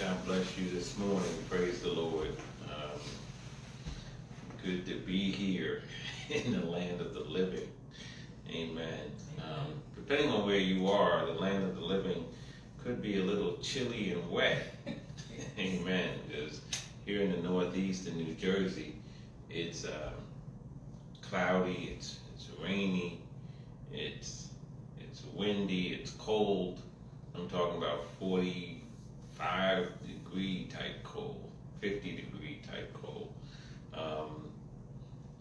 God bless you this morning. Praise the Lord. Um, good to be here in the land of the living. Amen. Um, depending on where you are, the land of the living could be a little chilly and wet. Amen. Because here in the Northeast in New Jersey, it's um, cloudy, it's, it's rainy, it's it's windy, it's cold. I'm talking about 45 degree type cold, 50 degree type cold. Um,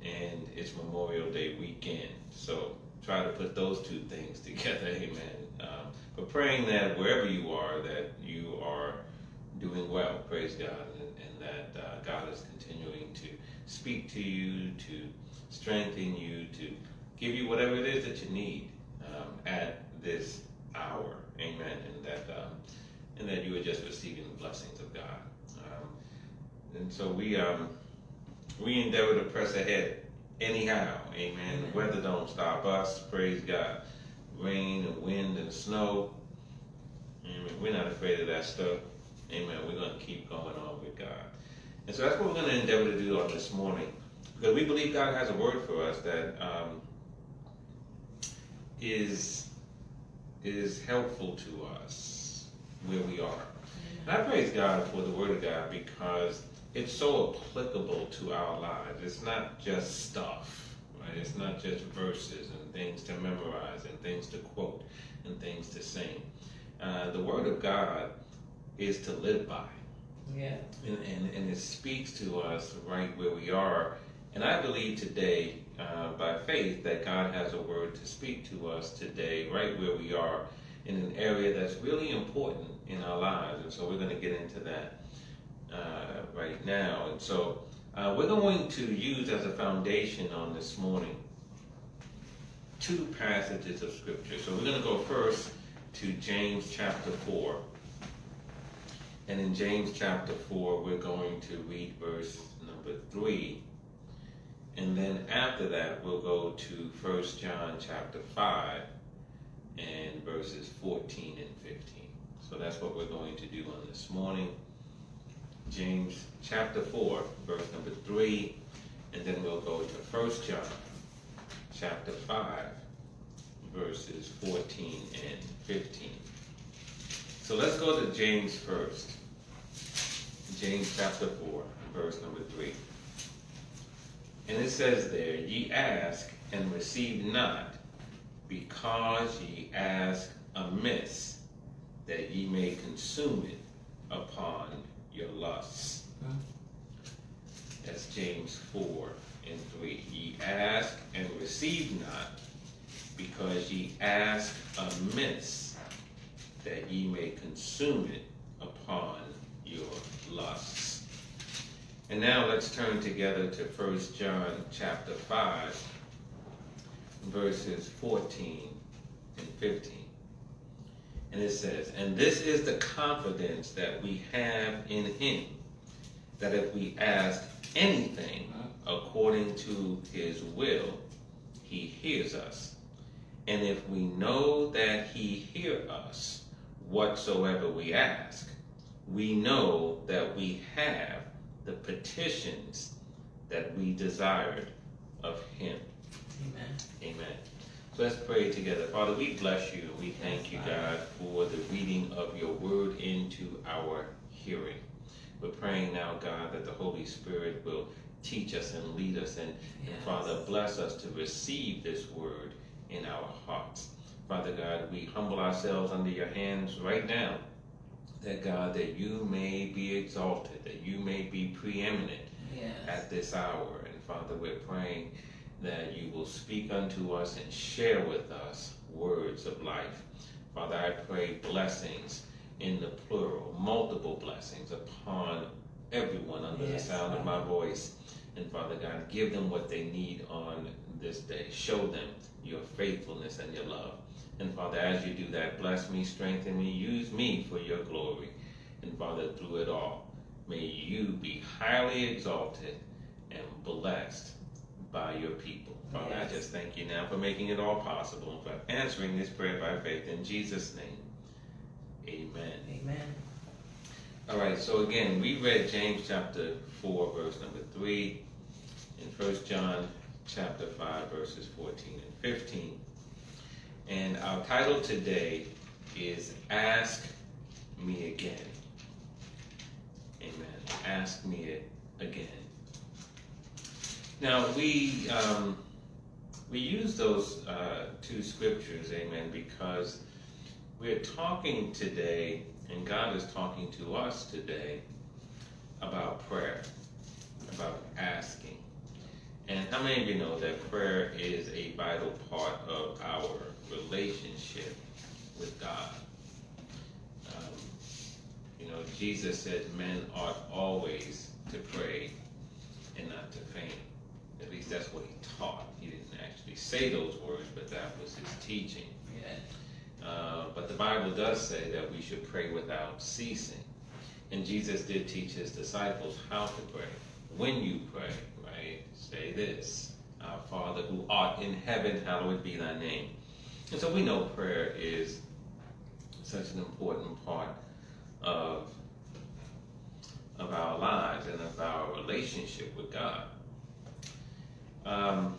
and it's Memorial Day weekend. So try to put those two things together, amen. Um, but praying that wherever you are, that you are doing well, praise God, and, and that uh, God is continuing to speak to you, to strengthen you, to give you whatever it is that you need um, at this hour, amen. And that um, and that you are just receiving the blessings of God. Um, and so we um, we endeavor to press ahead anyhow, amen. The weather don't stop us, praise God. Rain and wind and snow, amen. We're not afraid of that stuff, amen. We're going to keep going on with God. And so that's what we're going to endeavor to do on this morning. Because we believe God has a word for us that um, is is helpful to us where we are. And I praise God for the Word of God because it's so applicable to our lives. It's not just stuff, right? It's not just verses and things to memorize and things to quote and things to sing. Uh, the Word of God is to live by. Yeah. And, and, and it speaks to us right where we are. And I believe today, uh, by faith, that God has a word to speak to us today, right where we are, in an area that's really important in our lives. And so we're going to get into that uh, right now. And so uh, we're going to use as a foundation on this morning two passages of Scripture. So we're going to go first to James chapter 4. And in James chapter 4, we're going to read verse number 3. And then after that, we'll go to 1 John chapter 5 and verses 14 and 15. So that's what we're going to do on this morning. James chapter 4, verse number 3, and then we'll go to 1 John chapter 5, verses 14 and 15. So let's go to James first. James chapter 4, verse number 3. And it says there, Ye ask and receive not, because ye ask amiss, that ye may consume it upon your lusts. That's James 4 and 3. Ye ask and receive not, because ye ask amiss, that ye may consume it upon your lusts. And now let's turn together to 1 John chapter 5, verses 14 and 15. And it says, And this is the confidence that we have in him, that if we ask anything according to his will, he hears us. And if we know that he hear us whatsoever we ask, we know that we have the petitions that we desired of him. Amen. Amen. So let's pray together. Father, we bless you. We thank you, God, for the reading of your word into our hearing. We're praying now, God, that the Holy Spirit will teach us and lead us. And, Yes. and Father, bless us to receive this word in our hearts. Father God, we humble ourselves under your hands right now. That God, that you may be exalted, that you may be preeminent Yes. at this hour. And Father, we're praying that you will speak unto us and share with us words of life. Father, I pray blessings in the plural, multiple blessings upon everyone under Yes, the sound of my voice. And Father God, give them what they need on this day. Show them your faithfulness and your love. And Father, as you do that, bless me, strengthen me, use me for your glory. And Father, through it all, may you be highly exalted and blessed by your people. Father, I just thank you now for making it all possible and for answering this prayer by faith in Jesus' name. Amen. Amen. All right, so again, we read James chapter 4, verse number 3, and 1 John chapter 5, verses 14 and 15. And our title today is Ask Me Again. Amen. Ask me again. Now, we, um, we use those uh, two scriptures, amen, because we're talking today and God is talking to us today about prayer, about asking. And how many of you know that prayer is a vital part of our relationship with God? Um, you know, Jesus said men ought always to pray and not to faint. At least that's what he taught. He didn't actually say those words, but that was his teaching. Uh, but the Bible does say that we should pray without ceasing. And Jesus did teach his disciples how to pray. When you pray, right, say this Our Father who art in heaven, hallowed be thy name. And so we know prayer is such an important part of, of our lives and of our relationship with God. Um,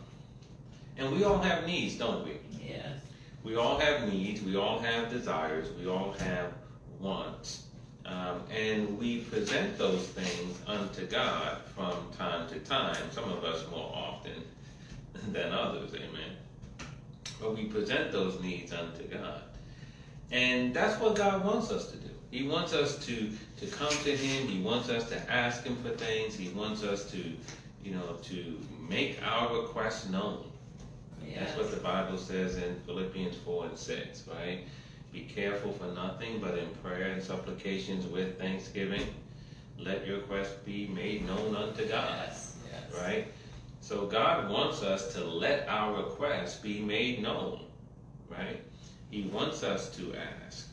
and we all have needs, don't we? Yes. We all have needs, we all have desires, we all have wants. Um, and we present those things unto God from time to time, some of us more often than others, amen. But we present those needs unto God. And that's what God wants us to do. He wants us to, to come to Him, He wants us to ask Him for things, He wants us to, you know, to make our requests known. That's what the Bible says in Philippians 4 and 6, right? Be careful for nothing, but in prayer and supplications with thanksgiving, let your requests be made known unto God. Yes. yes. Right? So God wants us to let our requests be made known. Right? He wants us to ask.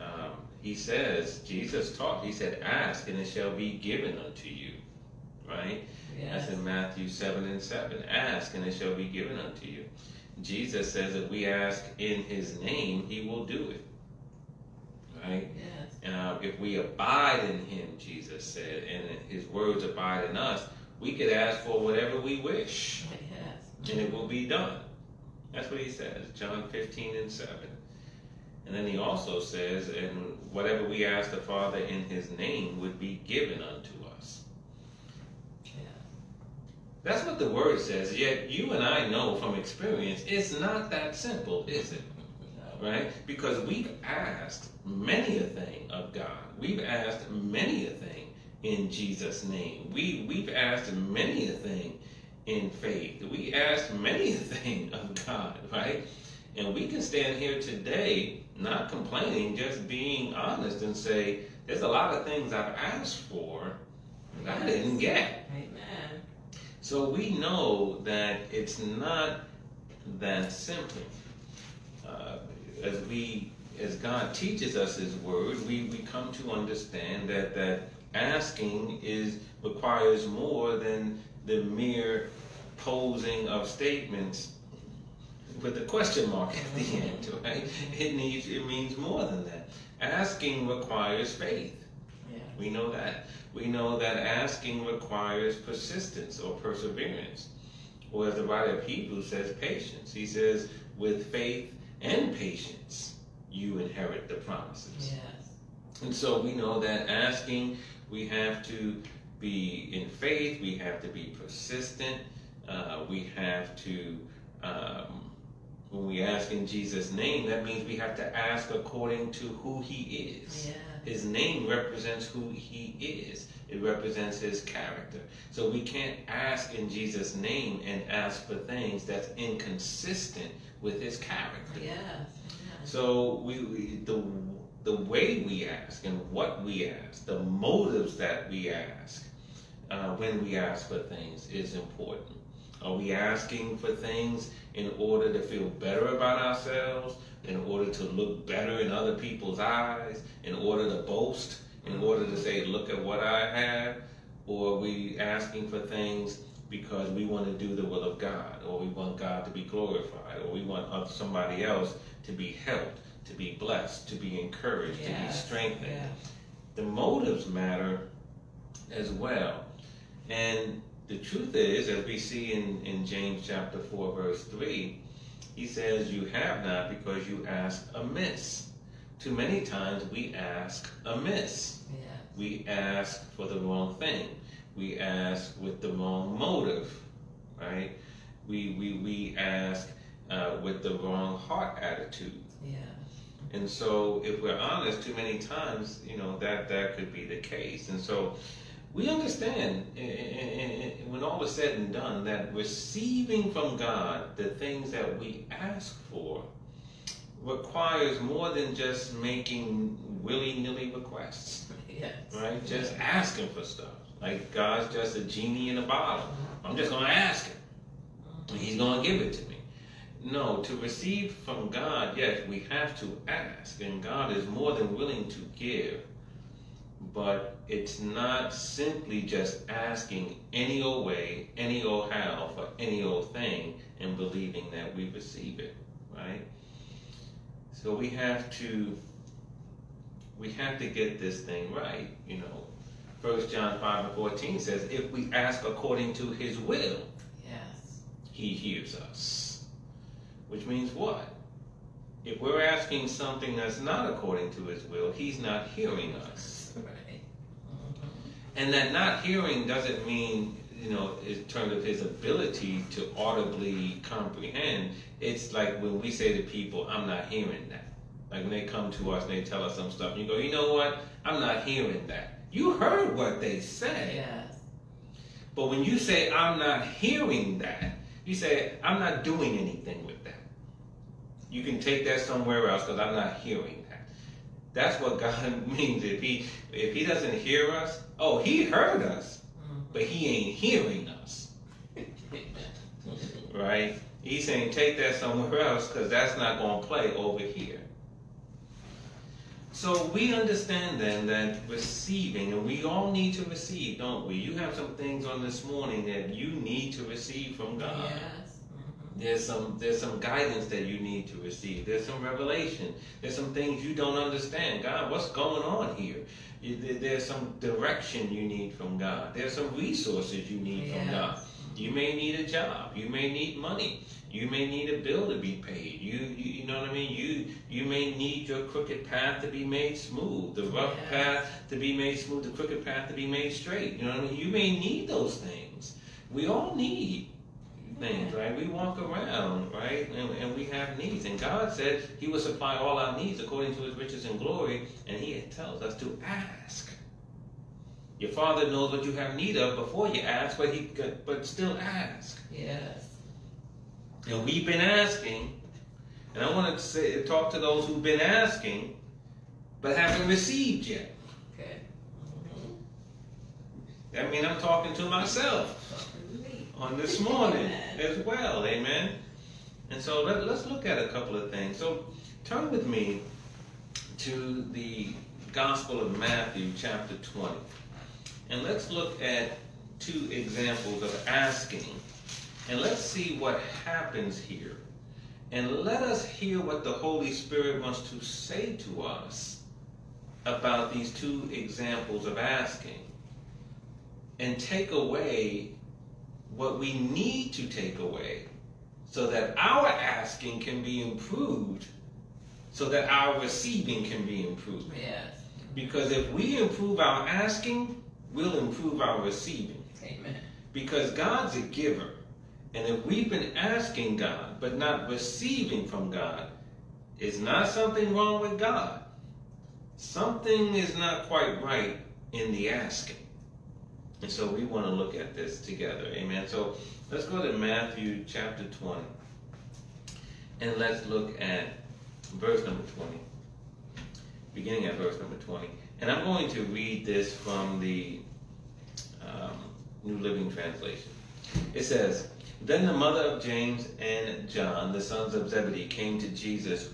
Um, he says, Jesus taught, he said, ask and it shall be given unto you. Right? Yes. That's in Matthew 7 and 7. Ask and it shall be given unto you. Jesus says if we ask in his name, he will do it. Right? Yes. Uh, if we abide in him, Jesus said, and his words abide in us, we could ask for whatever we wish. Yes. And it will be done. That's what he says, John 15 and 7. And then he also says, and whatever we ask the Father in his name would be given unto That's what the word says. Yet you and I know from experience it's not that simple, is it? Right? Because we've asked many a thing of God. We've asked many a thing in Jesus' name. We we've asked many a thing in faith. We asked many a thing of God, right? And we can stand here today not complaining, just being honest and say, there's a lot of things I've asked for that I didn't get. Amen. So we know that it's not that simple. Uh, as we, as God teaches us His Word, we, we come to understand that that asking is requires more than the mere posing of statements with a question mark at the end, right? It needs it means more than that. Asking requires faith. Yeah. We know that we know that asking requires persistence or perseverance. Or as the writer of Hebrews says, patience. He says, with faith and patience, you inherit the promises. Yes. And so we know that asking, we have to be in faith, we have to be persistent, uh, we have to, um, when we ask in Jesus' name, that means we have to ask according to who He is. Yeah. His name represents who he is. It represents his character. So we can't ask in Jesus' name and ask for things that's inconsistent with his character. Yes. So we, we the the way we ask and what we ask, the motives that we ask uh, when we ask for things is important. Are we asking for things in order to feel better about ourselves? in order to look better in other people's eyes, in order to boast, in mm-hmm. order to say, look at what I have? Or are we asking for things because we want to do the will of God, or we want God to be glorified, or we want somebody else to be helped, to be blessed, to be encouraged, yes. to be strengthened? the motives matter as well. And the truth is, as we see in, in James chapter 4, verse 3, he says, You have not because you ask amiss. Too many times we ask amiss. Yes. We ask for the wrong thing. We ask with the wrong motive, right? We, we, we ask uh, with the wrong heart attitude. Yeah. And so, if we're honest, too many times, you know, that that could be the case. And so, we understand, eh, eh, eh, when all is said and done, that receiving from God the things that we ask for requires more than just making willy-nilly requests, Yes. right? Just asking for stuff. Like God's just a genie in a bottle. I'm just going to ask Him. and He's going to give it to me. No, to receive from God, yes, we have to ask, and God is more than willing to give. But it's not simply just asking any old way, any old how, for any old thing, and believing that we receive it, right? So we have to we have to get this thing right, you know. First John five and fourteen says, if we ask according to his will, Yes. he hears us. Which means what? If we're asking something that's not according to his will, he's not hearing us. And that not hearing doesn't mean, you know, in terms of his ability to audibly comprehend. It's like when we say to people, I'm not hearing that. Like when they come to us and they tell us some stuff, and you go, you know what? I'm not hearing that. You heard what they said. Yes. But when you say, I'm not hearing that, you say, I'm not doing anything with that. You can take that somewhere else because I'm not hearing. That's what God means. If he if he doesn't hear us, oh, he heard us, but he ain't hearing us. Right? He's saying take that somewhere else because that's not going to play over here. So we understand then that receiving, and we all need to receive, don't we? You have some things on this morning that you need to receive from God. Yes. There's some there's some guidance that you need to receive. There's some revelation. There's some things you don't understand. God, what's going on here? You- There's some direction you need from God. There's some resources you need from God. You may need a job. You may need money. You may need a bill to be paid. You, you you know what I mean? You you may need your crooked path to be made smooth, the rough Yes. path to be made smooth, the crooked path to be made straight. You know what I mean? You may need those things. We all need things, right? We walk around, right? And, and we have needs. And God said He will supply all our needs according to His riches and glory. And He tells us to ask. Your Father knows what you have need of before you ask, but He but still ask. Yes. And we've been asking, and I want to say talk to those who've been asking, but haven't received yet. Okay. That means I'm talking to myself. Oh. On this morning as well. Amen. And so let, us look at a couple of things. So turn with me to the Gospel of Matthew, chapter 20. And let's look at two examples of asking. And let's see what happens here. And let us hear what the Holy Spirit wants to say to us about these two examples of asking. And take away what we need to take away so that our asking can be improved so that our receiving can be improved. Yes. because if we improve our asking we'll improve our receiving. Amen. because god's a giver. And if we've been asking god but not receiving from god is not something wrong with god. Something is not quite right in the asking and so we want to look at this together. Amen. So let's go to Matthew chapter 20. And let's look at verse number 20. Beginning at verse number 20. And I'm going to read this from the um, New Living Translation. It says, Then the mother of James and John, the sons of Zebedee, came to Jesus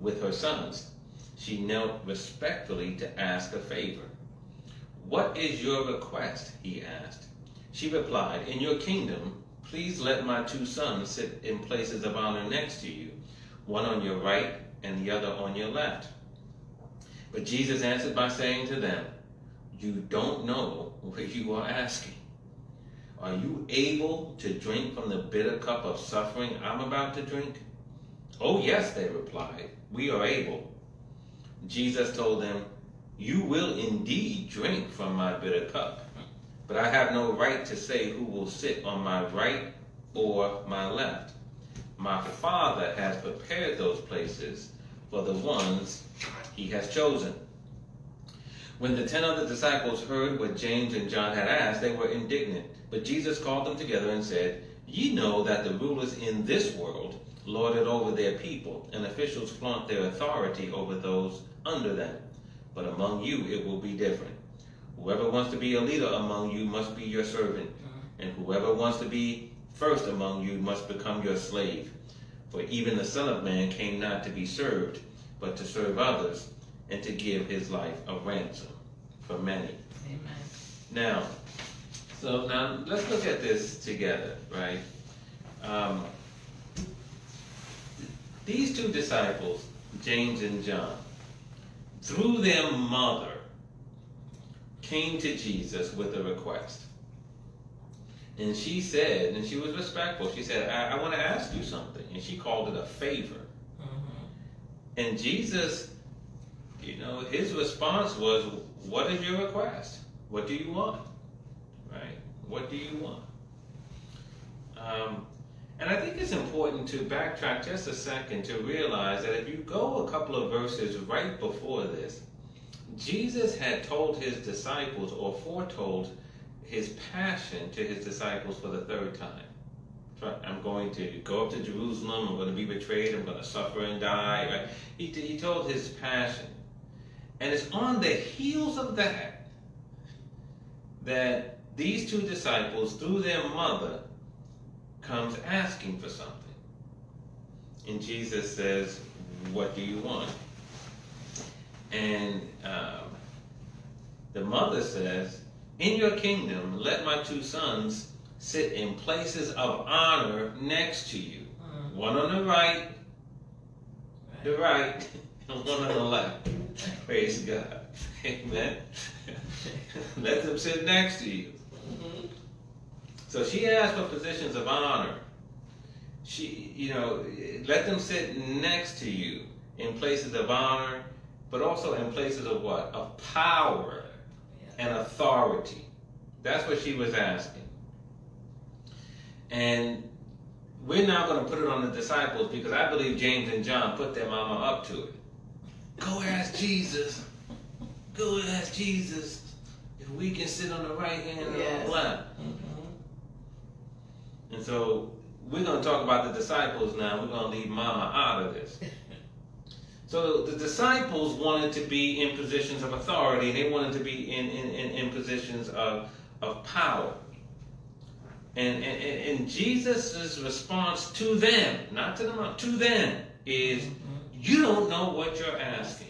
with her sons. She knelt respectfully to ask a favor. What is your request? he asked. She replied, In your kingdom, please let my two sons sit in places of honor next to you, one on your right and the other on your left. But Jesus answered by saying to them, You don't know what you are asking. Are you able to drink from the bitter cup of suffering I'm about to drink? Oh, yes, they replied. We are able. Jesus told them, You will indeed drink from my bitter cup, but I have no right to say who will sit on my right or my left. My Father has prepared those places for the ones he has chosen. When the ten other disciples heard what James and John had asked, they were indignant. But Jesus called them together and said, Ye know that the rulers in this world lord it over their people, and officials flaunt their authority over those under them. But among you it will be different. Whoever wants to be a leader among you must be your servant, and whoever wants to be first among you must become your slave. For even the Son of Man came not to be served, but to serve others, and to give his life a ransom for many. Amen. Now, so now let's look at this together, right? Um, these two disciples, James and John, through their mother, came to Jesus with a request. And she said, and she was respectful, she said, I, I want to ask you something. And she called it a favor. Mm-hmm. And Jesus, you know, his response was, What is your request? What do you want? Right? What do you want? Think it's important to backtrack just a second to realize that if you go a couple of verses right before this, Jesus had told his disciples or foretold his passion to his disciples for the third time. I'm going to go up to Jerusalem. I'm going to be betrayed. I'm going to suffer and die. Right? He, he told his passion. And it's on the heels of that that these two disciples, through their mother, comes asking for something. And Jesus says, What do you want? And um, the mother says, In your kingdom, let my two sons sit in places of honor next to you. Mm. One on the right, the right, and one on the left. Praise God. Amen. let them sit next to you. Mm-hmm. So she asked for positions of honor. She, you know, let them sit next to you in places of honor, but also in places of what? Of power and authority. That's what she was asking. And we're now going to put it on the disciples because I believe James and John put their mama up to it. Go ask Jesus. Go ask Jesus if we can sit on the right hand Yes. the mm-hmm. left. Mm-hmm. And so we're going to talk about the disciples now. We're going to leave Mama out of this. So the disciples wanted to be in positions of authority. They wanted to be in, in, in, in positions of, of power. And, and, and and Jesus' response to them, not to them, to them, is you don't know what you're asking.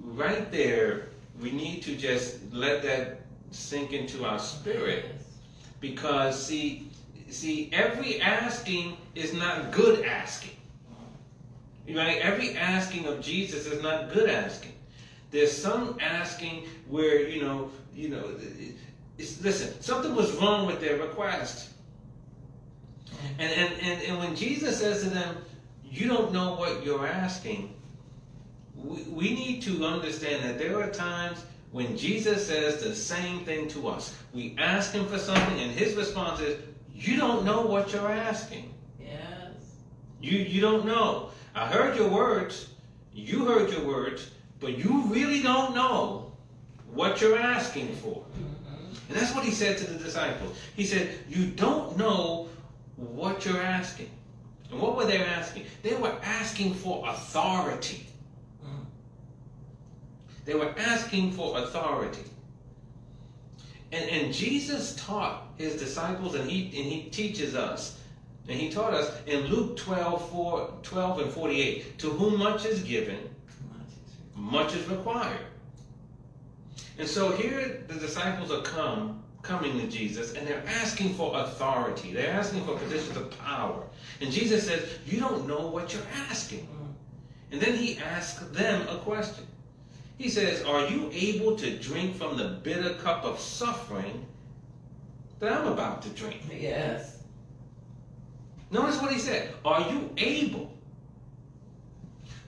Right there, we need to just let that sink into our spirit. Because see, see, every asking is not good asking. Right? Every asking of Jesus is not good asking. There's some asking where you know, you know, it's, listen, something was wrong with their request, and and and, and when Jesus says to them, "You don't know what you're asking," we, we need to understand that there are times when Jesus says the same thing to us. We ask him for something, and his response is, You don't know what you're asking. Yes. You, you don't know. I heard your words. You heard your words, but you really don't know what you're asking for. Mm-hmm. And that's what he said to the disciples. He said, You don't know what you're asking. And what were they asking? They were asking for authority. They were asking for authority. And, and Jesus taught his disciples, and he, and he teaches us. And he taught us in Luke 12, 4, 12 and 48 to whom much is given, much is required. And so here the disciples are come coming to Jesus and they're asking for authority. They're asking for positions of power. And Jesus says, You don't know what you're asking. And then he asks them a question. He says, Are you able to drink from the bitter cup of suffering that I'm about to drink? Yes. Notice what he said. Are you able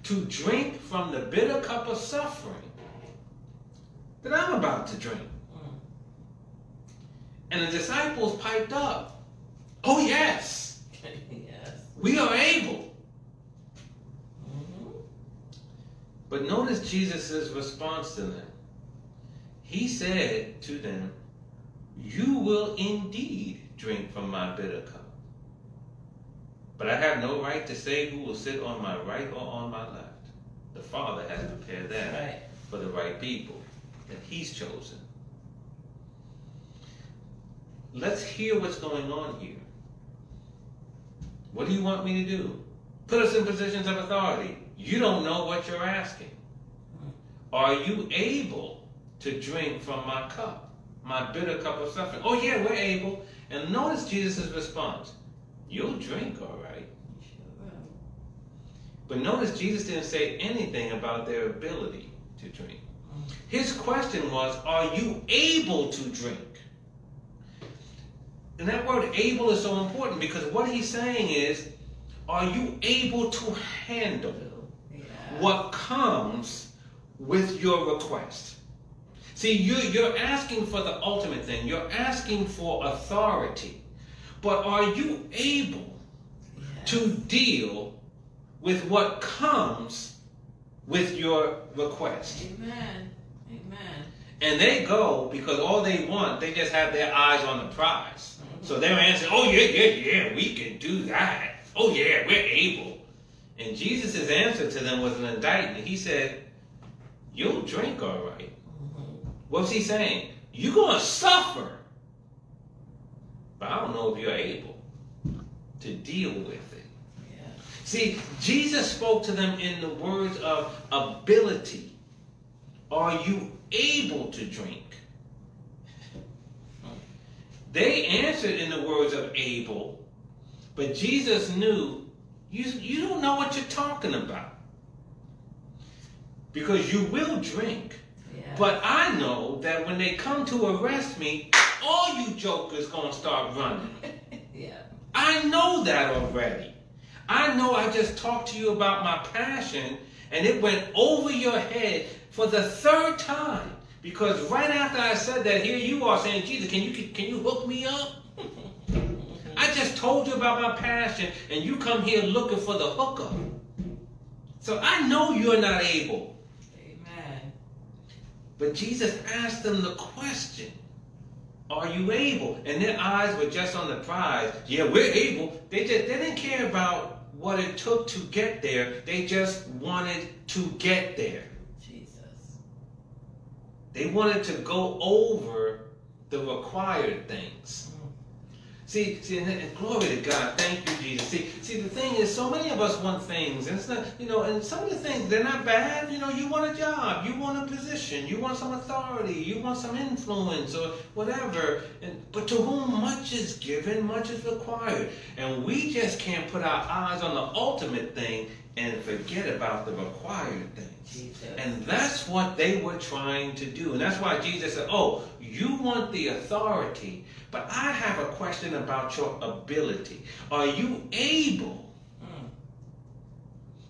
to drink from the bitter cup of suffering that I'm about to drink? Mm. And the disciples piped up, Oh, yes, yes. we are able. hmm But notice Jesus' response to them. He said to them, You will indeed drink from my bitter cup. But I have no right to say who will sit on my right or on my left. The Father has prepared that Right. for the right people that He's chosen. Let's hear what's going on here. What do you want me to do? Put us in positions of authority. You don't know what you're asking. Are you able to drink from my cup, my bitter cup of suffering? Oh, yeah, we're able. And notice Jesus' response You'll drink, all right. But notice Jesus didn't say anything about their ability to drink. His question was, Are you able to drink? And that word able is so important because what he's saying is, Are you able to handle. What comes with your request? See, you, you're asking for the ultimate thing, you're asking for authority. But are you able Yes. to deal with what comes with your request? Amen. Amen. And they go because all they want, they just have their eyes on the prize. So they're answering, oh, yeah, yeah, yeah, we can do that. Oh, yeah, we're able. And Jesus' answer to them was an indictment. He said, You'll drink all right. What's he saying? You're going to suffer. But I don't know if you're able to deal with it. Yeah. See, Jesus spoke to them in the words of ability. Are you able to drink? They answered in the words of able, but Jesus knew you, you don't know what you're talking about. Because you will drink. Yeah. But I know that when they come to arrest me, all you jokers gonna start running. yeah. I know that already. I know I just talked to you about my passion and it went over your head for the third time. Because right after I said that, here you are saying, Jesus, can you can you hook me up? I just told you about my passion and you come here looking for the hookup. So I know you're not able. Amen. But Jesus asked them the question Are you able? And their eyes were just on the prize. Yeah, we're able. They just they didn't care about what it took to get there. They just wanted to get there. Jesus. They wanted to go over the required things. See, see, and, and glory to God. Thank you, Jesus. See, see, the thing is, so many of us want things, and it's not, you know, and some of the things they're not bad. You know, you want a job, you want a position, you want some authority, you want some influence, or whatever. And but to whom much is given, much is required, and we just can't put our eyes on the ultimate thing and forget about the required things. Jesus. And that's what they were trying to do. And that's why Jesus said, Oh, you want the authority, but I have a question about your ability. Are you able Mm.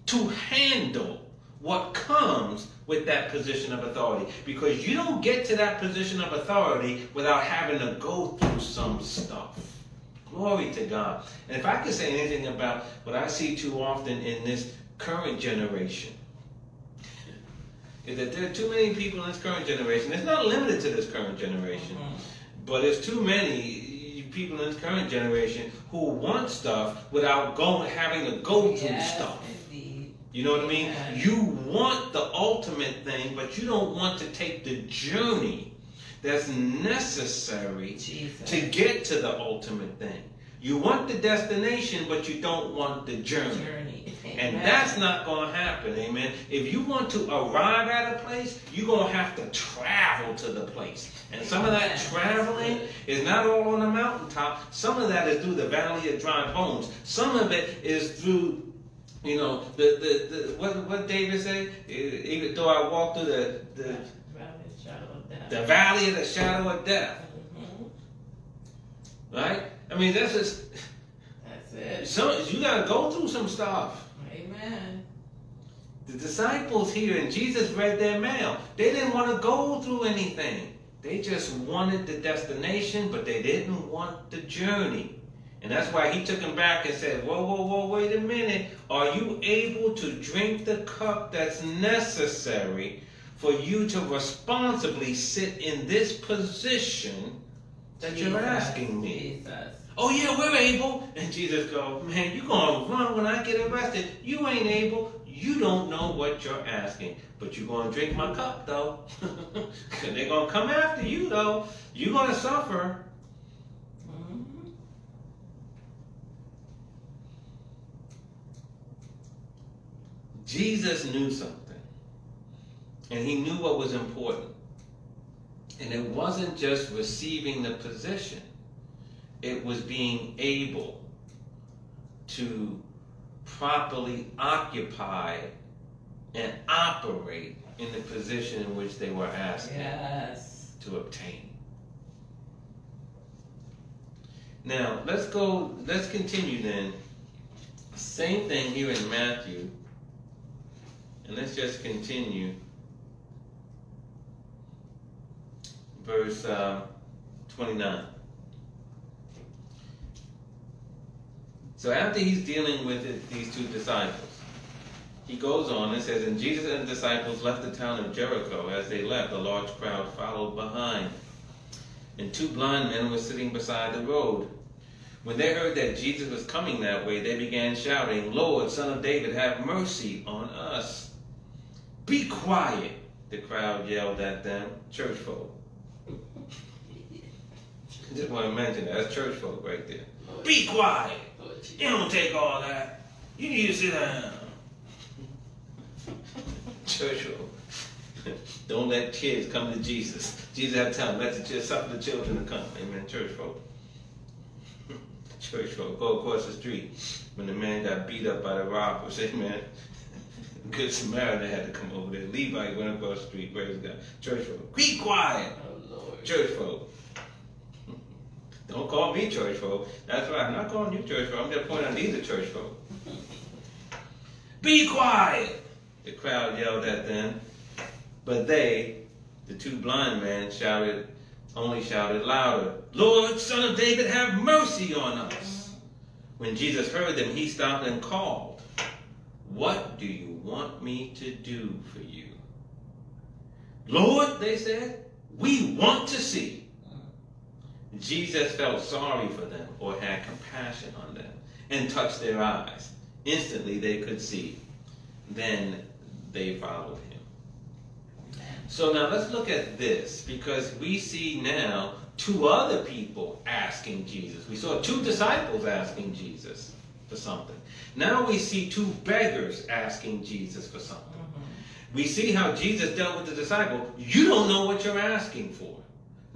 to handle what comes with that position of authority? Because you don't get to that position of authority without having to go through some stuff. Glory to God. And if I could say anything about what I see too often in this current generation, is that there are too many people in this current generation. It's not limited to this current generation, Mhm. But there's too many people in this current generation who want stuff without going having to go through stuff. indeed. You know what I mean? Yeah. You want the ultimate thing, but you don't want to take the journey that's necessary Jesus. to get to the ultimate thing. You want the destination, but you don't want the journey. journey. And that's not going to happen, amen. If you want to arrive at a place, you're going to have to travel to the place. And some of that traveling is not all on the mountaintop. Some of that is through the valley of dry bones. Some of it is through You know, the, the, the what what David say? Even though I walk through the the, the valley of the shadow of death. Mm-hmm. Right? I mean that's just That's it. some you gotta go through some stuff. Amen. The disciples here and Jesus read their mail. They didn't want to go through anything. They just wanted the destination, but they didn't want the journey. And that's why he took them back and said, Whoa, whoa, whoa, wait a minute. Are you able to drink the cup that's necessary for you to responsibly sit in this position that you're asking me? Jesus. Oh yeah, we're able. And Jesus go, man, you gonna run when I get arrested. You ain't able. You don't know what you're asking. But you're gonna drink my cup though. and they're gonna come after you though. You're gonna suffer. Mhm. Jesus knew something. And he knew what was important. And it wasn't just receiving the position, it was being able to properly occupy and operate in the position in which they were asked Yes. to obtain. Now, let's go, let's continue then. Same thing here in Matthew. And let's just continue. Verse uh, 29. So after he's dealing with it, these two disciples, he goes on and says, And Jesus and the disciples left the town of Jericho. As they left, a large crowd followed behind. And two blind men were sitting beside the road. When they heard that Jesus was coming that way, they began shouting, Lord, son of David, have mercy on us. Be quiet, the crowd yelled at them. Church folk. Just want to mention that. That's church folk right there. Be quiet. You don't take all that. You need to sit down. Church folk. Don't let kids come to Jesus. Jesus had to tell them, let the children, suffer the children to come. Amen. Church folk. Church folk. Go across the street when the man got beat up by the robbers. Amen. Good Samaritan had to come over there. Levi went across the street. Praise God. Church folk. Be quiet. Oh, Lord. Church folk. Don't call me church folk. That's right. I'm not calling you church folk. I'm just pointing out these are church folk. Be quiet! The crowd yelled at them. But they, the two blind men, shouted, only shouted louder, Lord, son of David, have mercy on us. When Jesus heard them, he stopped and called, What do you want me to do for you? Lord, they said, we want to see. Jesus felt sorry for them or had compassion on them and touched their eyes. Instantly they could see. Then they followed him. So now let's look at this because we see now two other people asking Jesus. We saw two disciples asking Jesus for something. Now we see two beggars asking Jesus for something. Mm-hmm. We see how Jesus dealt with the disciple. You don't know what you're asking for.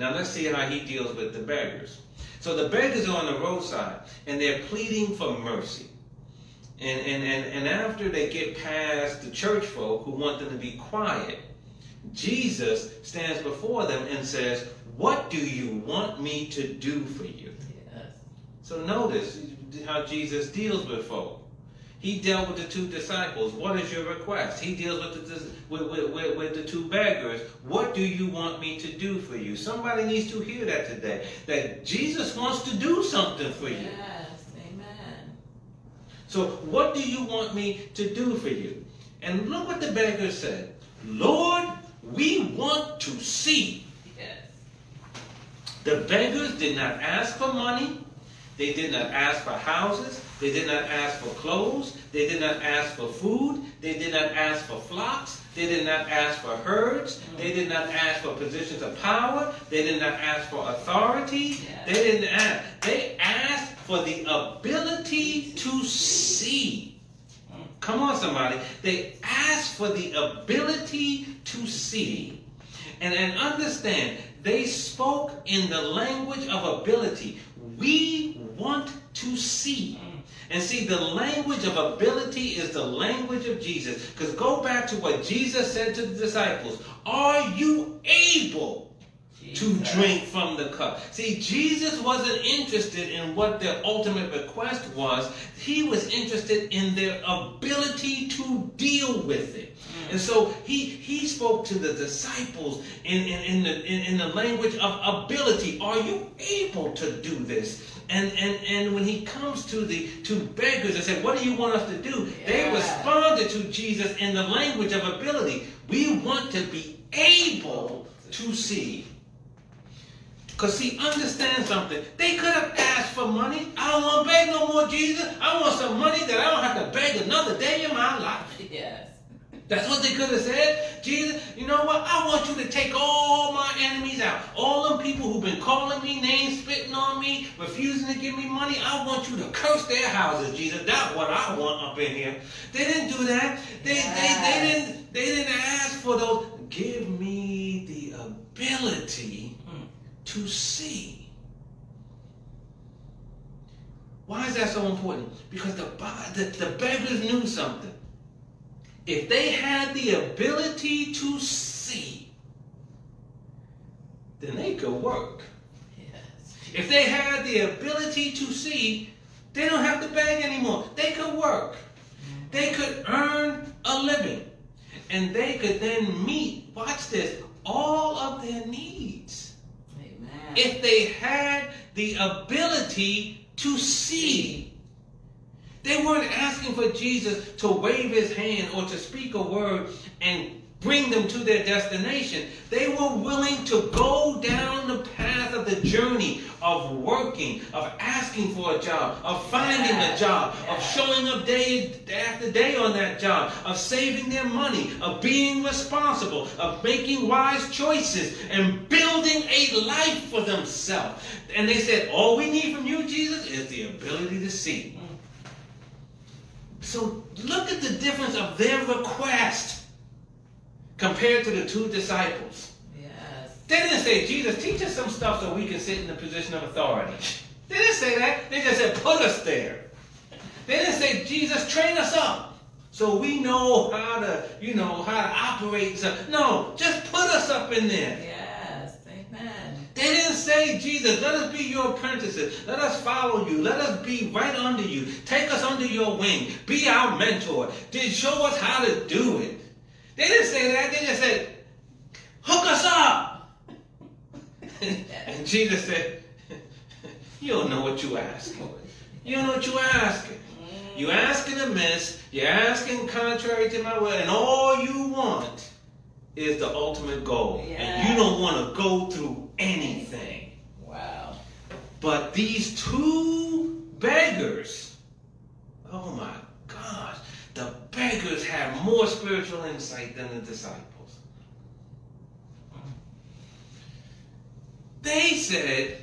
Now let's see how he deals with the beggars. So the beggars are on the roadside and they're pleading for mercy. And, and, and, and after they get past the church folk who want them to be quiet, Jesus stands before them and says, What do you want me to do for you? Yes. So notice how Jesus deals with folk. He dealt with the two disciples. What is your request? He deals with the, with, with, with, the two beggars. What do you want me to do for you? Somebody needs to hear that today. That Jesus wants to do something for you. Yes. Amen. So what do you want me to do for you? And look what the beggar said. Lord, we want to see. Yes. The beggars did not ask for money. They did not ask for houses. They did not ask for clothes. They did not ask for food. They did not ask for flocks. They did not ask for herds. They did not ask for positions of power. They did not ask for authority. They didn't ask. They asked for the ability to see. Come on, somebody. They asked for the ability to see. And, and understand, they spoke in the language of ability. We want to see. And see, the language of ability is the language of Jesus. Because go back to what Jesus said to the disciples Are you able to drink from the cup. See, Jesus wasn't interested in what their ultimate request was. He was interested in their ability to deal with it. And so he he spoke to the disciples in, in, in the in, in the language of ability. Are you able to do this? And and and when he comes to the to beggars and said, What do you want us to do? They responded to Jesus in the language of ability. We want to be able to see. Because, see, understand something. They could have asked for money. I don't want to beg no more, Jesus. I want some money that I don't have to beg another day in my life. Yes. That's what they could have said. Jesus, you know what? I want you to take all my enemies out. All them people who've been calling me names, spitting on me, refusing to give me money. I want you to curse their houses, Jesus. That's what I want up in here. They didn't do that. They, they, they didn't they didn't ask for those. Give me the ability to see. Why is that so important? Because the, the, the beggars knew something. If they had the ability to see, then they could work. Yes. If they had the ability to see, they don't have to beg anymore. They could work. They could earn a living. And they could then meet, watch this, all of their needs. Amen. If they had the ability to see. They weren't asking for Jesus to wave his hand or to speak a word and bring them to their destination. They were willing to go down the path of the journey of working, of asking for a job, of finding a job, of showing up day after day on that job, of saving their money, of being responsible, of making wise choices, and building a life for themselves. And they said, All we need from you, Jesus, is the ability to see. So look at the difference of their request compared to the two disciples. Yes. They didn't say, Jesus, teach us some stuff so we can sit in the position of authority. They didn't say that. They just said, put us there. They didn't say, Jesus, train us up so we know how to, you know, how to operate. No, just put us up in there. Yes. They didn't say, Jesus, let us be your apprentices. Let us follow you. Let us be right under you. Take us under your wing. Be our mentor. Did show us how to do it. They didn't say that. They just said, hook us up. and Jesus said, you don't know what you asking. You don't know what you asking. You asking amiss. You're asking contrary to my will. And all you want is the ultimate goal. And you don't want to go through anything. Wow. But these two beggars, oh my gosh, the beggars have more spiritual insight than the disciples. They said,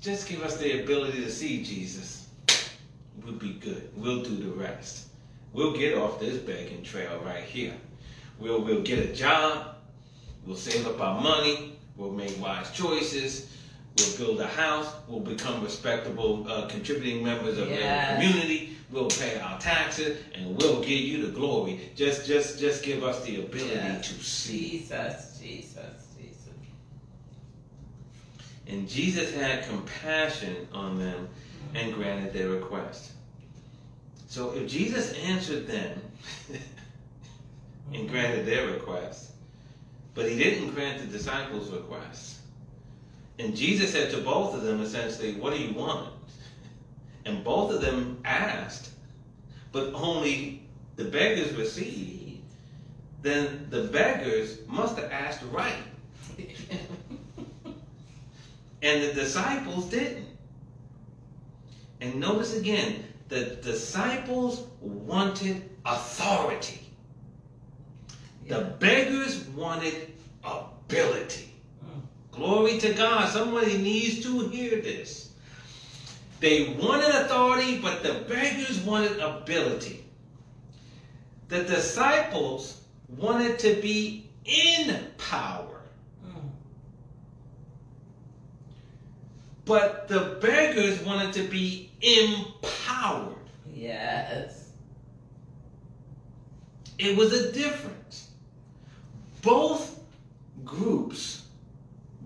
just give us the ability to see Jesus. We'll be good. We'll do the rest. We'll get off this begging trail right here. We'll, we'll get a job. We'll save up our money. We'll make wise choices. We'll build a house. We'll become respectable, uh, contributing members of Yes. the community. We'll pay our taxes, and we'll give you the glory. Just, just, just give us the ability Yes. to see. Jesus. Jesus. Jesus. And Jesus had compassion on them and granted their request. So if Jesus answered them and granted their request, but he didn't grant the disciples' request, and Jesus said to both of them essentially, What do you want? And both of them asked, but only the beggars received, then the beggars must have asked right. And the disciples didn't. And notice again, the disciples wanted authority. The beggars wanted ability. Glory to God. Somebody needs to hear this. They wanted authority, but the beggars wanted ability. The disciples wanted to be in power. But the beggars wanted to be empowered. Yes. It was a difference. Both groups,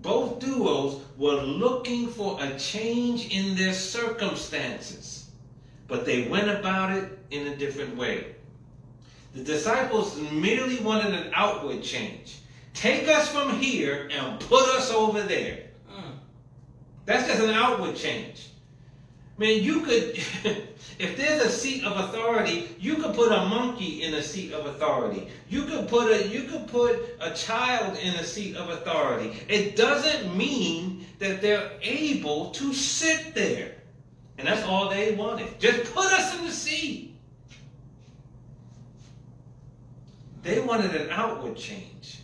both duos were looking for a change in their circumstances, but they went about it in a different way. The disciples merely wanted an outward change. Take us from here and put us over there. Mm. That's just an outward change. Man, you could, if there's a seat of authority, you could put a monkey in a seat of authority. You could put a, you could put a child in a seat of authority. It doesn't mean that they're able to sit there. And that's all they wanted. Just put us in the seat. They wanted an outward change.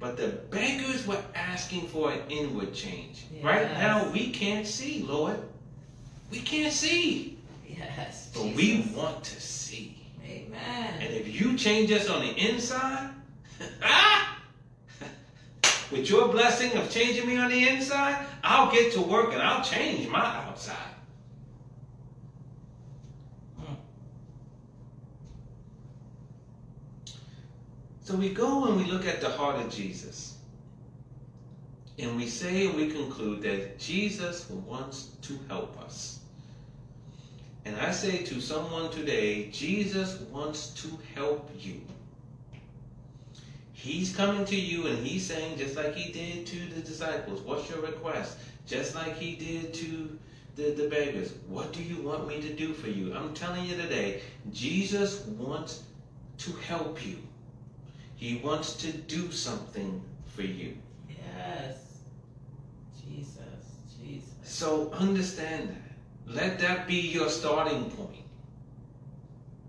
But the beggars were asking for an inward change. Right now, we can't see, Lord. We can't see. Yes. But we want to see. Amen. And if you change us on the inside, ah, with your blessing of changing me on the inside, I'll get to work and I'll change my outside. Hmm. So we go and we look at the heart of Jesus. And we say and we conclude that Jesus wants to help us. And I say to someone today, Jesus wants to help you. He's coming to you and he's saying, just like he did to the disciples, what's your request? Just like he did to the, the beggars, what do you want me to do for you? I'm telling you today, Jesus wants to help you. He wants to do something for you. Yes. Jesus. Jesus. So understand that. Let that be your starting point.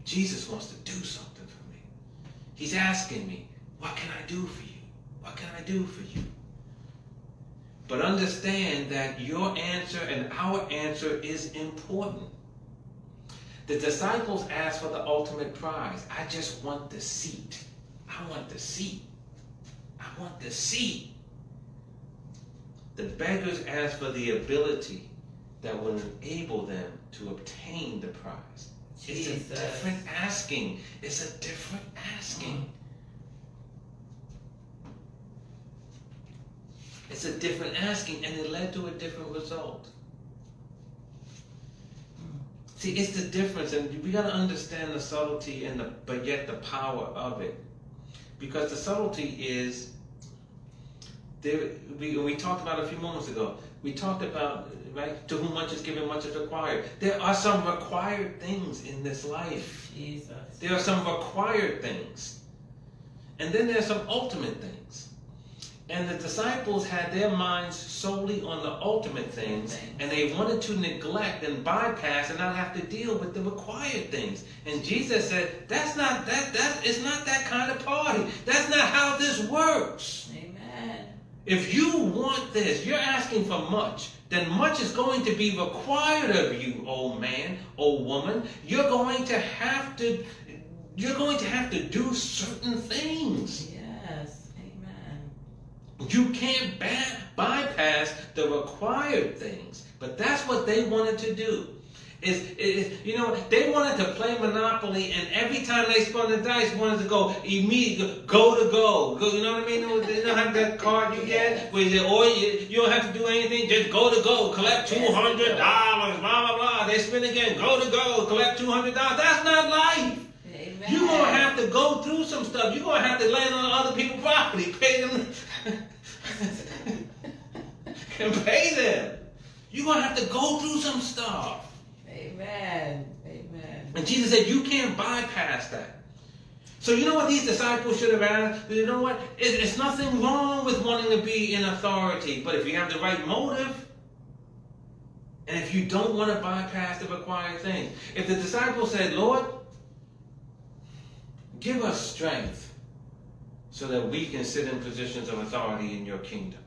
Jesus wants to do something for me. He's asking me, what can I do for you? What can I do for you? But understand that your answer and our answer is important. The disciples asked for the ultimate prize. I just want the seat. I want the seat. I want the seat. The beggars asked for the ability that will enable them to obtain the prize. It's a different asking. It's a different asking. Uh-huh. It's a different asking, and it led to a different result. Hmm. See, it's the difference, and we got to understand the subtlety and the, but yet the power of it, because the subtlety is there. We we talked about a few moments ago. We talked about right to whom much is given, much is required. There are some required things in this life. Jesus. There are some required things, and then there's some ultimate things. And the disciples had their minds solely on the ultimate things, and they wanted to neglect and bypass and not have to deal with the required things. And Jesus said, "That's not that. That is not that kind of party. That's not how this works. Amen. If you want this, you're asking for much." Then much is going to be required of you, old man, old woman. You're going to have to, you're going to have to do certain things. Yes. Amen. You can't bypass the required things, but that's what they wanted to do. Is, is you know they wanted to play Monopoly, and every time they spun the dice, wanted to go immediately go to go. go you know what I mean? You know how that card you get where you, or oh, you, you don't have to do anything, just go to go, collect two hundred dollars, blah blah blah. They spin again, go to go, collect two hundred dollars. That's not life. Amen. You're gonna have to go through some stuff. You're gonna have to land on other people's property, pay them, and pay them. You're gonna have to go through some stuff. Amen. Amen. And Jesus said, You can't bypass that. So you know what these disciples should have asked? You know what? It, it's nothing wrong with wanting to be in authority, but if you have the right motive, and if you don't want to bypass the required things, if the disciples said, Lord, give us strength so that we can sit in positions of authority in your kingdom.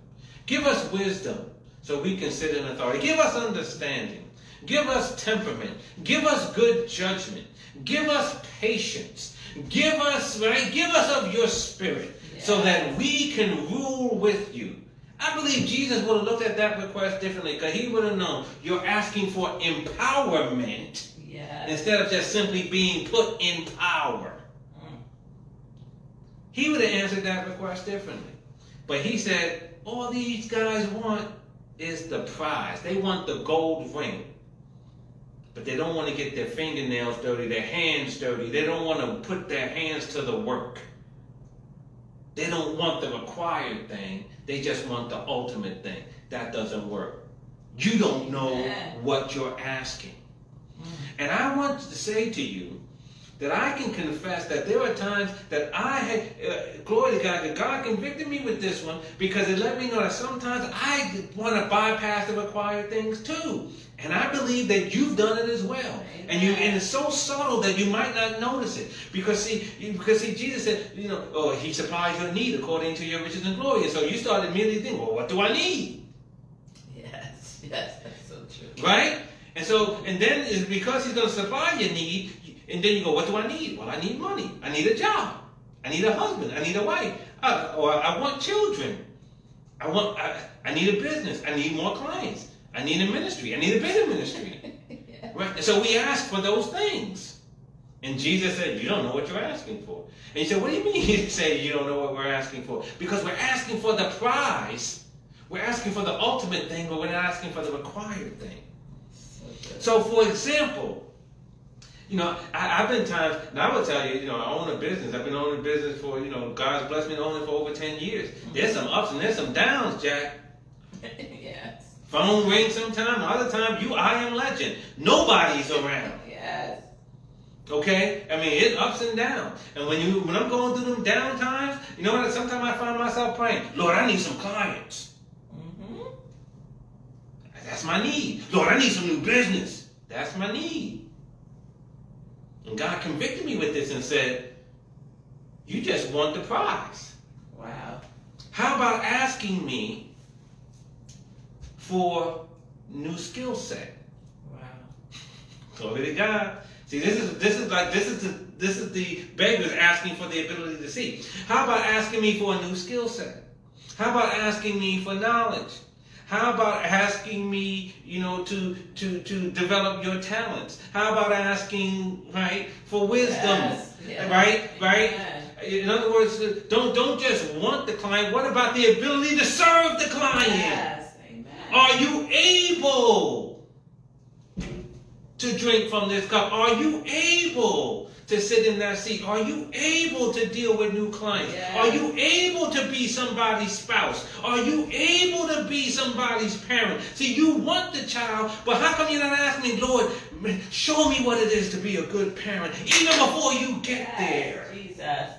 Give us wisdom so we can sit in authority. Give us understanding. Give us temperament. Give us good judgment. Give us patience. Give us, right? Give us of your spirit so that we can rule with you. I believe Jesus would have looked at that request differently because he would have known you're asking for empowerment Yes. instead of just simply being put in power. Mm. He would have answered that request differently. But he said, all these guys want is the prize. They want the gold ring. But they don't want to get their fingernails dirty, their hands dirty. They don't want to put their hands to the work. They don't want the required thing. They just want the ultimate thing. That doesn't work. You don't know what you're asking. And I want to say to you that I can confess that there are times that I had, uh, glory to God, that God convicted me with this one because it let me know that sometimes I want to bypass the required things too. And I believe that you've done it as well. And you and it's so subtle that you might not notice it. Because see, because see, Jesus said, you know, oh, he supplies your need according to your riches and glory. And so you start immediately thinking, well, what do I need? Yes. Yes. That's so true. Right? And so, and then it's because he's going to supply your need, and then you go, what do I need? Well, I need money. I need a job. I need a husband. I need a wife. Uh, or I want children. I want. I, I need a business. I need more clients. I need a ministry. I need a better ministry. yeah. Right? And so we ask for those things. And Jesus said, You don't know what you're asking for. And you said, What do you mean you say you don't know what we're asking for? Because we're asking for the prize. We're asking for the ultimate thing, but we're not asking for the required thing. So. So, for example, you know, I, I've been times, and I will tell you, you know, I own a business. I've been owning a business for, you know, God's blessed me it for over 10 years. There's some ups and there's some downs, Jack. yes. Phone rings sometime, other time, you, I am legend. Nobody's around. Yes. Okay? I mean, it's ups and downs. And when you when I'm going through them down times, you know what? Sometimes I find myself praying, Lord, I need some clients. Mm-hmm. That's my need. Lord, I need some new business. That's my need. And God convicted me with this and said, You just want the prize. Wow. How about asking me for new skill set? Wow. Glory to God. See, this is this is like this is the this is the beggars asking for the ability to see. How about asking me for a new skill set? How about asking me for knowledge? How about asking me, you know, to to to develop your talents? How about asking, right, for wisdom? Yes. Yes. Right, right. In other words, don't don't just want the client. What about the ability to serve the client? Yes. Amen. Are you able to drink from this cup? Are you able to sit in that seat? Are you able to deal with new clients? Yes. Are you able to be somebody's spouse? Are you able to be somebody's parent? See, you want the child, but how come you're not asking me, Lord, show me what it is to be a good parent, even before you get Yes. there? Jesus.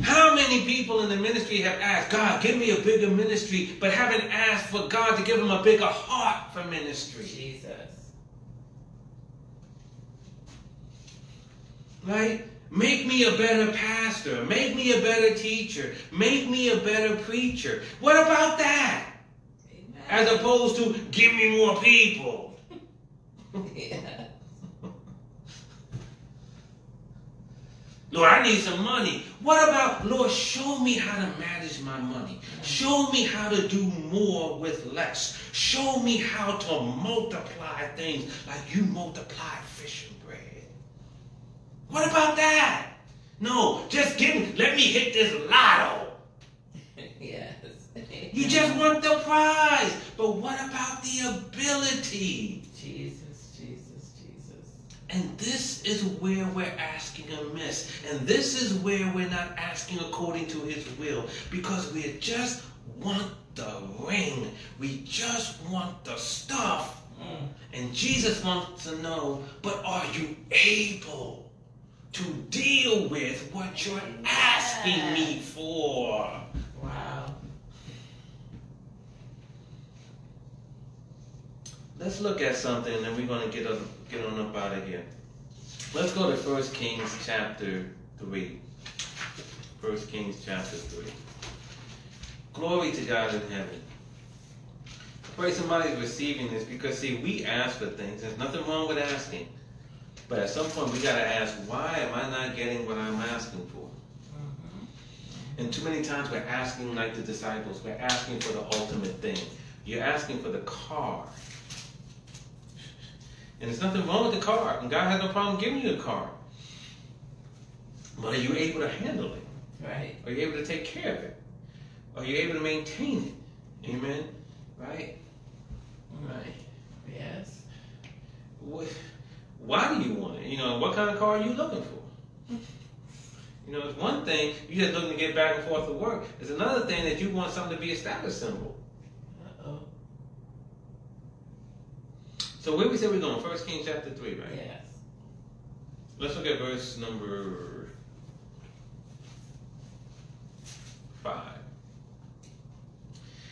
How many people in the ministry have asked, God, give me a bigger ministry, but haven't asked for God to give them a bigger heart for ministry? Jesus. Right? Make me a better pastor. Make me a better teacher. Make me a better preacher. What about that? Amen. As opposed to give me more people. yeah. Lord, I need some money. What about, Lord, show me how to manage my money. Show me how to do more with less. Show me how to multiply things like you multiply fish and bread. What about that? No, just give me, let me hit this lotto. yes. You just want the prize. But what about the ability? And this is where we're asking amiss. And this is where we're not asking according to his will. Because we just want the ring. We just want the stuff. Mm. And Jesus wants to know, but are you able to deal with what you're asking me for? Let's look at something and then we're going to get, up, get on up out of here. Let's go to 1 Kings chapter 3. 1 Kings chapter 3. Glory to God in heaven. I pray somebody's receiving this because, see, we ask for things. There's nothing wrong with asking. But at some point, we got to ask, why am I not getting what I'm asking for? Mhm. And too many times we're asking like the disciples, we're asking for the ultimate thing. You're asking for the car. And there's nothing wrong with the car. And God has no problem giving you a car. But are you able to handle it? Right. Are you able to take care of it? Are you able to maintain it? Amen? Right? Right. Yes. Wh- Why do you want it? You know, what kind of car are you looking for? You know, it's one thing you're just looking to get back and forth to work. It's another thing that you want something to be a status symbol. Uh oh. So where we say we're going? First Kings chapter three, right? Yes. Let's look at verse number five.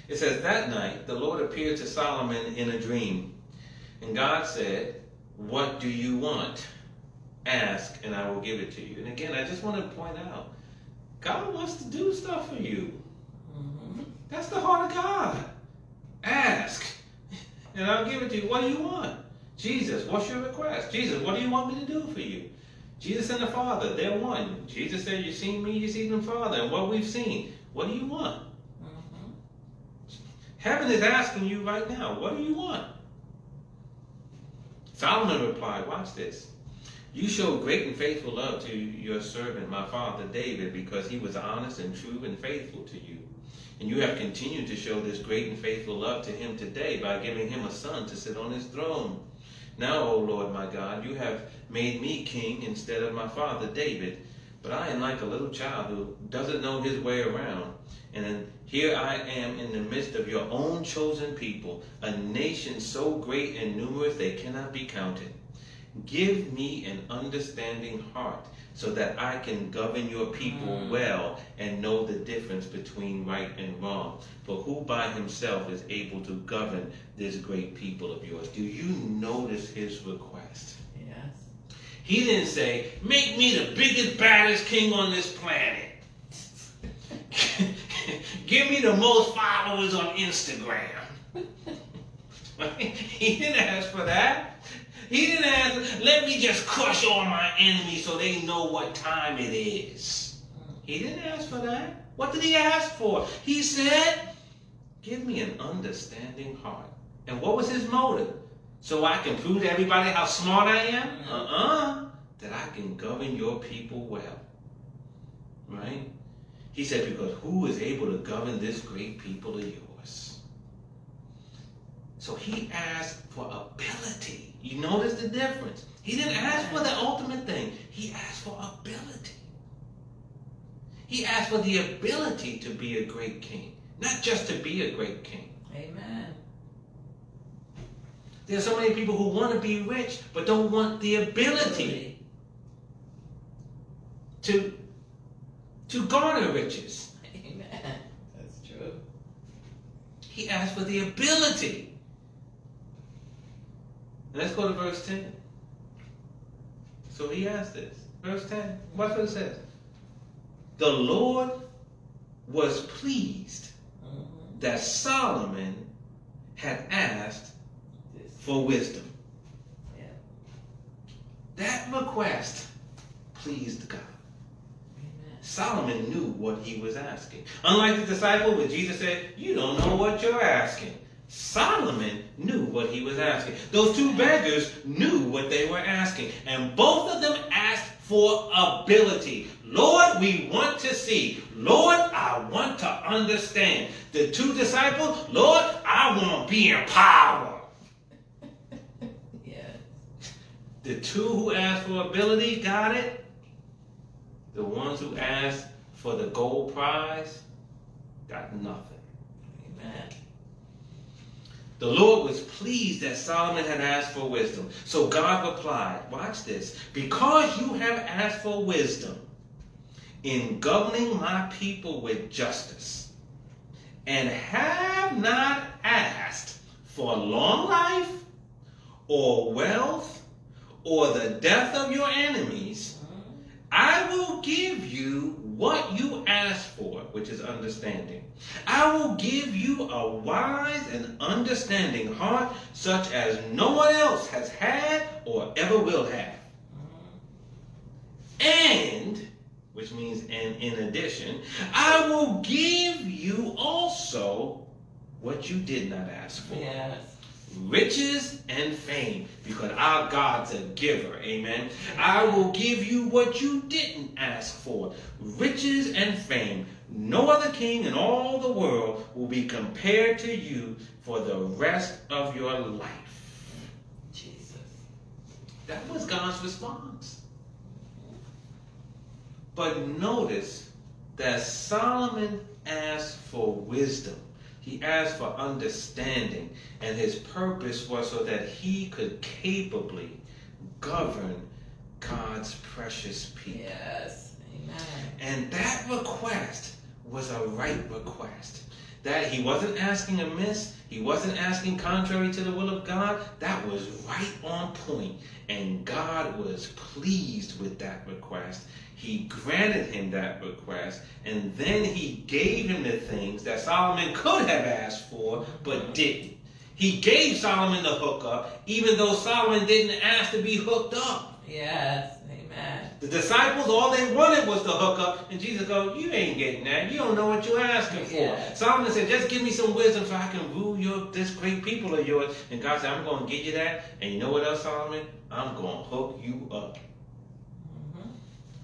It says, That night the Lord appeared to Solomon in a dream, and God said, What do you want? Ask, and I will give it to you. And again, I just want to point out God wants to do stuff for you. Mm-hmm. That's the heart of God. Ask, and I'll give it to you. What do you want? Jesus, what's your request? Jesus, what do you want me to do for you? Jesus and the Father, they're one. Jesus said, You've seen me, you've seen the Father. And what we've seen, what do you want? Mm-hmm. Heaven is asking you right now, what do you want? Solomon replied, Watch this. You showed great and faithful love to your servant, my father David, because he was honest and true and faithful to you. And you have continued to show this great and faithful love to him today by giving him a son to sit on his throne. Now, O Lord my God, you have made me king instead of my father David, but I am like a little child who doesn't know his way around. And here I am in the midst of your own chosen people, a nation so great and numerous they cannot be counted. Give me an understanding heart so that I can govern your people Mm. well and know the difference between right and wrong. For who by himself is able to govern this great people of yours? Do you notice his request? Yes. He didn't say, Make me the biggest, baddest king on this planet. Give me the most followers on Instagram. he didn't ask for that. He didn't ask, let me just crush all my enemies so they know what time it is. He didn't ask for that. What did he ask for? He said, give me an understanding heart. And what was his motive? So I can prove to everybody how smart I am? Uh-uh. That I can govern your people well. Right? He said, because who is able to govern this great people of yours? So he asked for ability. You notice the difference. He didn't ask for the ultimate thing. He asked for ability. He asked for the ability to be a great king, not just to be a great king. Amen. There's so many people who want to be rich but don't want the ability to to garner riches. Amen. That's true. He asked for the ability. Let's go to verse 10. So he asked this. Verse 10. Watch what it says. The Lord was pleased that Solomon had asked for wisdom. That request pleased God. Solomon knew what he was asking. Unlike the disciple, when Jesus said, You don't know what you're asking. Solomon knew what he was asking. Those two beggars knew what they were asking. And both of them asked for ability. Lord, we want to see. Lord, I want to understand. The two disciples, Lord, I want to be in power. Yeah. The two who asked for ability got it. The ones who asked for the gold prize got nothing. Amen. The Lord was pleased that Solomon had asked for wisdom. So God replied, Watch this. Because you have asked for wisdom in governing my people with justice, and have not asked for long life, or wealth, or the death of your enemies. I will give you what you ask for, which is understanding. I will give you a wise and understanding heart, such as no one else has had or ever will have. And, which means and in addition, I will give you also what you did not ask for. Yes. Riches and fame, because our God's a giver. Amen. I will give you what you didn't ask for. Riches and fame. No other king in all the world will be compared to you for the rest of your life. Jesus. That was God's response. But notice that Solomon asked for wisdom. He asked for understanding, and his purpose was so that he could capably govern God's precious people. Yes. Amen. And that request was a right request. That he wasn't asking amiss, he wasn't asking contrary to the will of God. That was right on. And God was pleased with that request. He granted him that request, and then he gave him the things that Solomon could have asked for, but didn't. He gave Solomon the hookup, even though Solomon didn't ask to be hooked up. Yes. Amen. The disciples, all they wanted was the hookup, and Jesus goes, "You ain't getting that. You don't know what you're asking for." Yeah. Solomon said, "Just give me some wisdom so I can rule your this great people of yours." And God said, "I'm going to give you that." And you know what else, Solomon? I'm going to hook you up.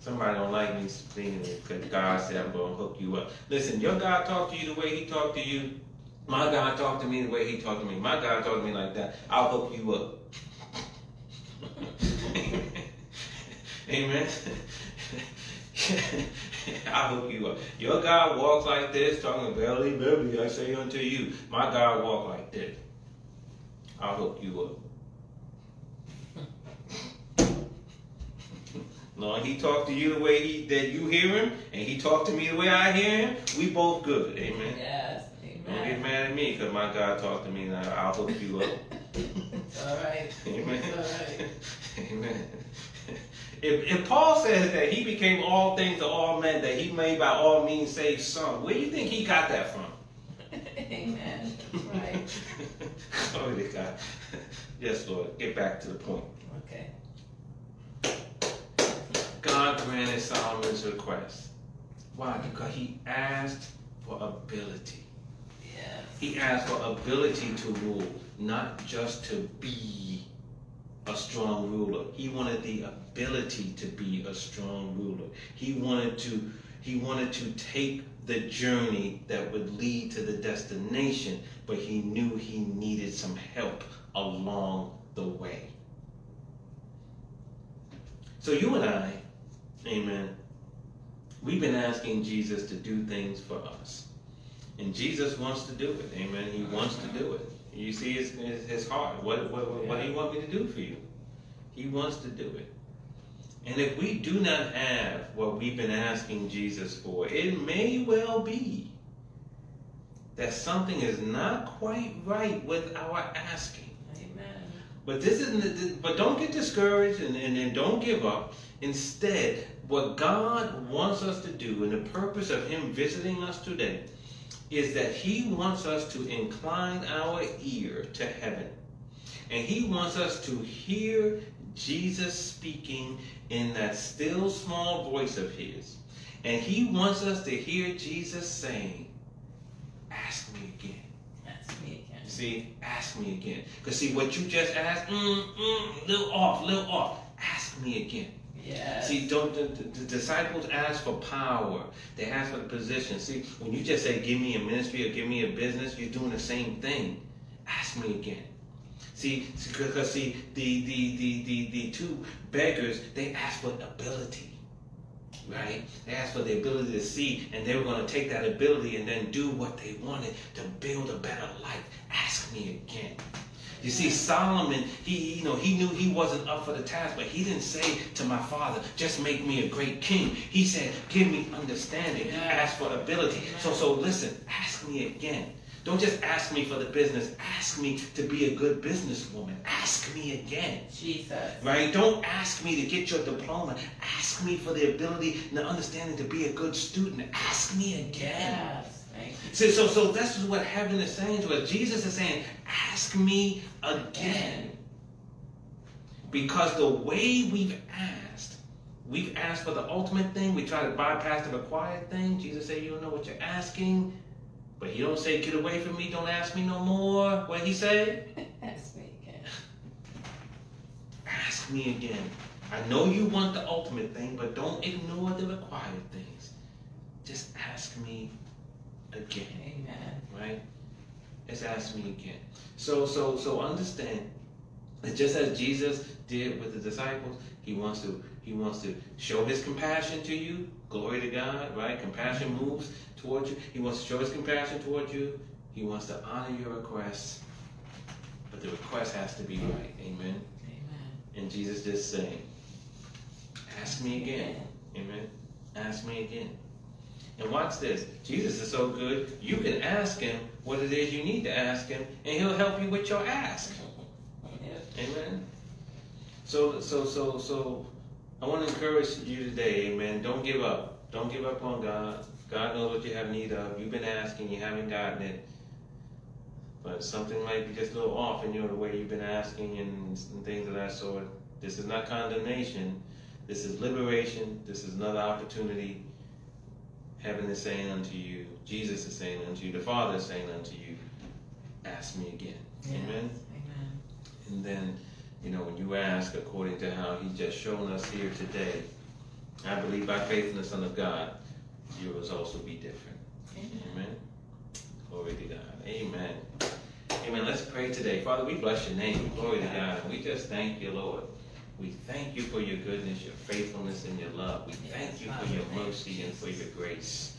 Somebody don't like me speaking because God said I'm going to hook you up. Listen, your God talked to you the way He talked to you. My God talked to me the way He talked to me. My God talked to me like that. I'll hook you up. Amen. I'll hook you up. Your God walks like this, talking belly, belly, I say unto you. My God walk like this. I'll hook you up. Long he talked to you the way he that you hear him, and he talked to me the way I hear him. We both good, amen. Yes. Amen. Don't get mad at me because my God talked to me, and I'll hook you up. All right. Amen. All right. Amen. If, if Paul says that he became all things to all men, that he may by all means save some, where do you think he got that from? Amen. That's right. Glory to God. Yes, Lord. Get back to the point. Okay. God granted Solomon's request. Why? Because he asked for ability. Yes. He asked for ability to rule, not just to be a strong ruler. He wanted the ability to be a strong ruler. He wanted to he wanted to take the journey that would lead to the destination, but he knew he needed some help along the way. So you and I, amen, we've been asking Jesus to do things for us. And Jesus wants to do it. Amen. He wants to do it. You see his, his, his heart. What, what, what, what do you want me to do for you? He wants to do it. And if we do not have what we've been asking Jesus for, it may well be that something is not quite right with our asking. Amen. But this isn't. But don't get discouraged and, and, and don't give up. Instead, what God wants us to do, and the purpose of Him visiting us today, is that He wants us to incline our ear to heaven, and He wants us to hear Jesus speaking in that still small voice of His, and He wants us to hear Jesus saying, "Ask me again." That's me again. See, ask me again. Because see, what you just asked, mm, mm, little off, little off. Ask me again. Yes. See, don't the, the, disciples ask for power. They ask for the position. See, when you just say, "Give me a ministry" or "Give me a business," you're doing the same thing. Ask me again. See, because see, the the, the the the two beggars they asked for ability. Right? They asked for the ability to see, and they were going to take that ability and then do what they wanted to build a better life. Ask me again. You see, Solomon, he you know he knew he wasn't up for the task, but he didn't say to my father, "Just make me a great king." He said, "Give me understanding, Yeah. ask for ability." So so listen, ask me again. Don't just ask me for the business. Ask me to be a good businesswoman. Ask me again. Jesus. Right? Don't ask me to get your diploma. Ask me for the ability and the understanding to be a good student. Ask me again. Yes. So, so, so this is what heaven is saying to us. Jesus is saying, ask me again. Because the way we've asked we've asked for the ultimate thing. We try to bypass the required thing. Jesus said, You don't know what you're asking. But he don't say, Get away from me, don't ask me no more. What he say? Ask me again. Ask me again. I know you want the ultimate thing, but don't ignore the required things. Just ask me again. Amen. Right? It's ask me again. So so so understand that just as Jesus did with the disciples, he wants to he wants to show his compassion to you. Glory to God, right? Compassion moves towards you. He wants to show his compassion towards you. He wants to honor your requests. But the request has to be right. Amen. Amen. And Jesus just saying, Ask me again. Amen. Ask me again. And watch this. Jesus is so good, you can ask him what it is you need to ask him, and he'll help you with your ask. Amen. So so so so I want to encourage you today, amen. Don't give up. Don't give up on God. God knows what you have need of. You've been asking, you haven't gotten it. But something might be just a little off in you know, the way you've been asking and, and things of that sort. This is not condemnation. This is liberation. This is another opportunity. Heaven is saying unto you, Jesus is saying unto you, the Father is saying unto you, ask me again. Yes. Amen. Amen. And then, you know, when you ask according to how He's just shown us here today, I believe by faith in the Son of God, your results will be different. Amen. Amen. Glory to God. Amen. Amen. Let's pray today. Father, we bless your name. Glory to God. We just thank you, Lord. We thank you for your goodness, your faithfulness, and your love. We thank you for your mercy and for your grace.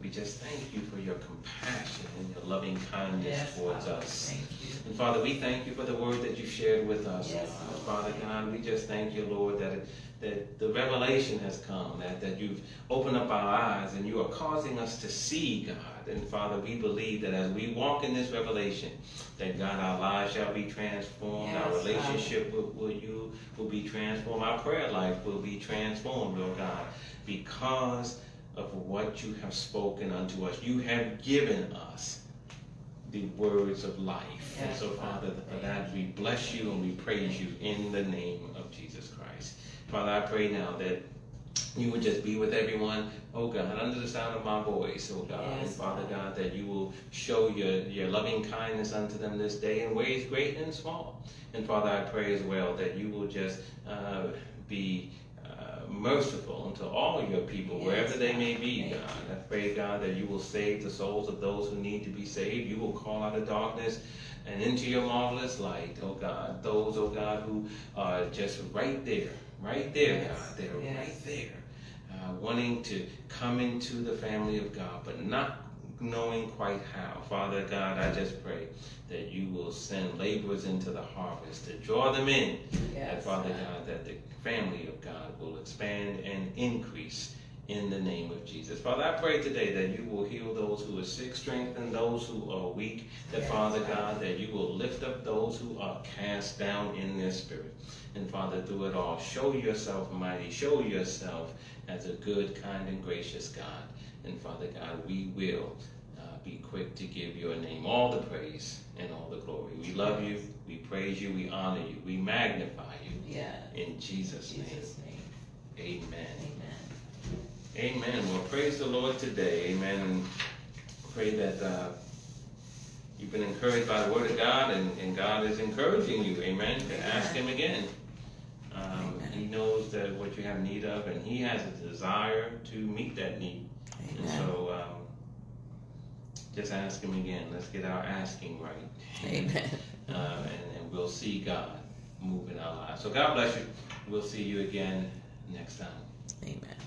We just thank you for your compassion and your loving kindness Yes, towards Father. us. Thank you. And Father, we thank you for the word that you shared with us. Yes, Father God, we just thank you, Lord, that it, that the revelation has come, that, that you've opened up our eyes and you are causing us to see, God. And Father, we believe that as we walk in this revelation, that God, our lives shall be transformed, our relationship with, with you will be transformed, our prayer life will be transformed, Lord God, because of what you have spoken unto us. You have given us the words of life. and so, Father, Father, for that we bless you and we praise you in the name of Jesus Christ. Father, I pray now that you would just be with everyone, oh God, under the sound of my voice, oh God. Yes, Father Father. God, that you will show your, your loving kindness unto them this day in ways great and small. And Father, I pray as well that you will just uh, be uh, merciful unto all your people, Yes, wherever they may be, God. I pray, God, that you will save the souls of those who need to be saved. You will call out of darkness and into your marvelous light, oh God. Those, oh God, who are just right there, right there, Yes, God. They're yes. right there, uh, wanting to come into the family of God, but not knowing quite how. Father God, I just pray that you will send laborers into the harvest to draw them in. That Yes, Father. God, that the family of God will expand and increase in the name of Jesus. Father, I pray today that you will heal those who are sick, strengthen those who are weak. That Father God. That you will lift up those who are cast down in their spirit. And Father, through it all, show yourself mighty, show yourself as a good, kind, and gracious God. And Father God, we will uh, be quick to give your name all the praise and all the glory. We love you, we praise you, we honor you, we magnify you. Yeah. In Jesus' In name, name. amen. Amen. Amen. Well, praise the Lord today. Amen. And pray that uh, you've been encouraged by the Word of God and, and God is encouraging you. Amen. To Amen. ask Him again. Um, he knows that what you have need of, and He has a desire to meet that need. And so um, just ask Him again. Let's get our asking right. Amen. Uh, and, and we'll see God move in our lives. So God bless you. We'll see you again next time. Amen.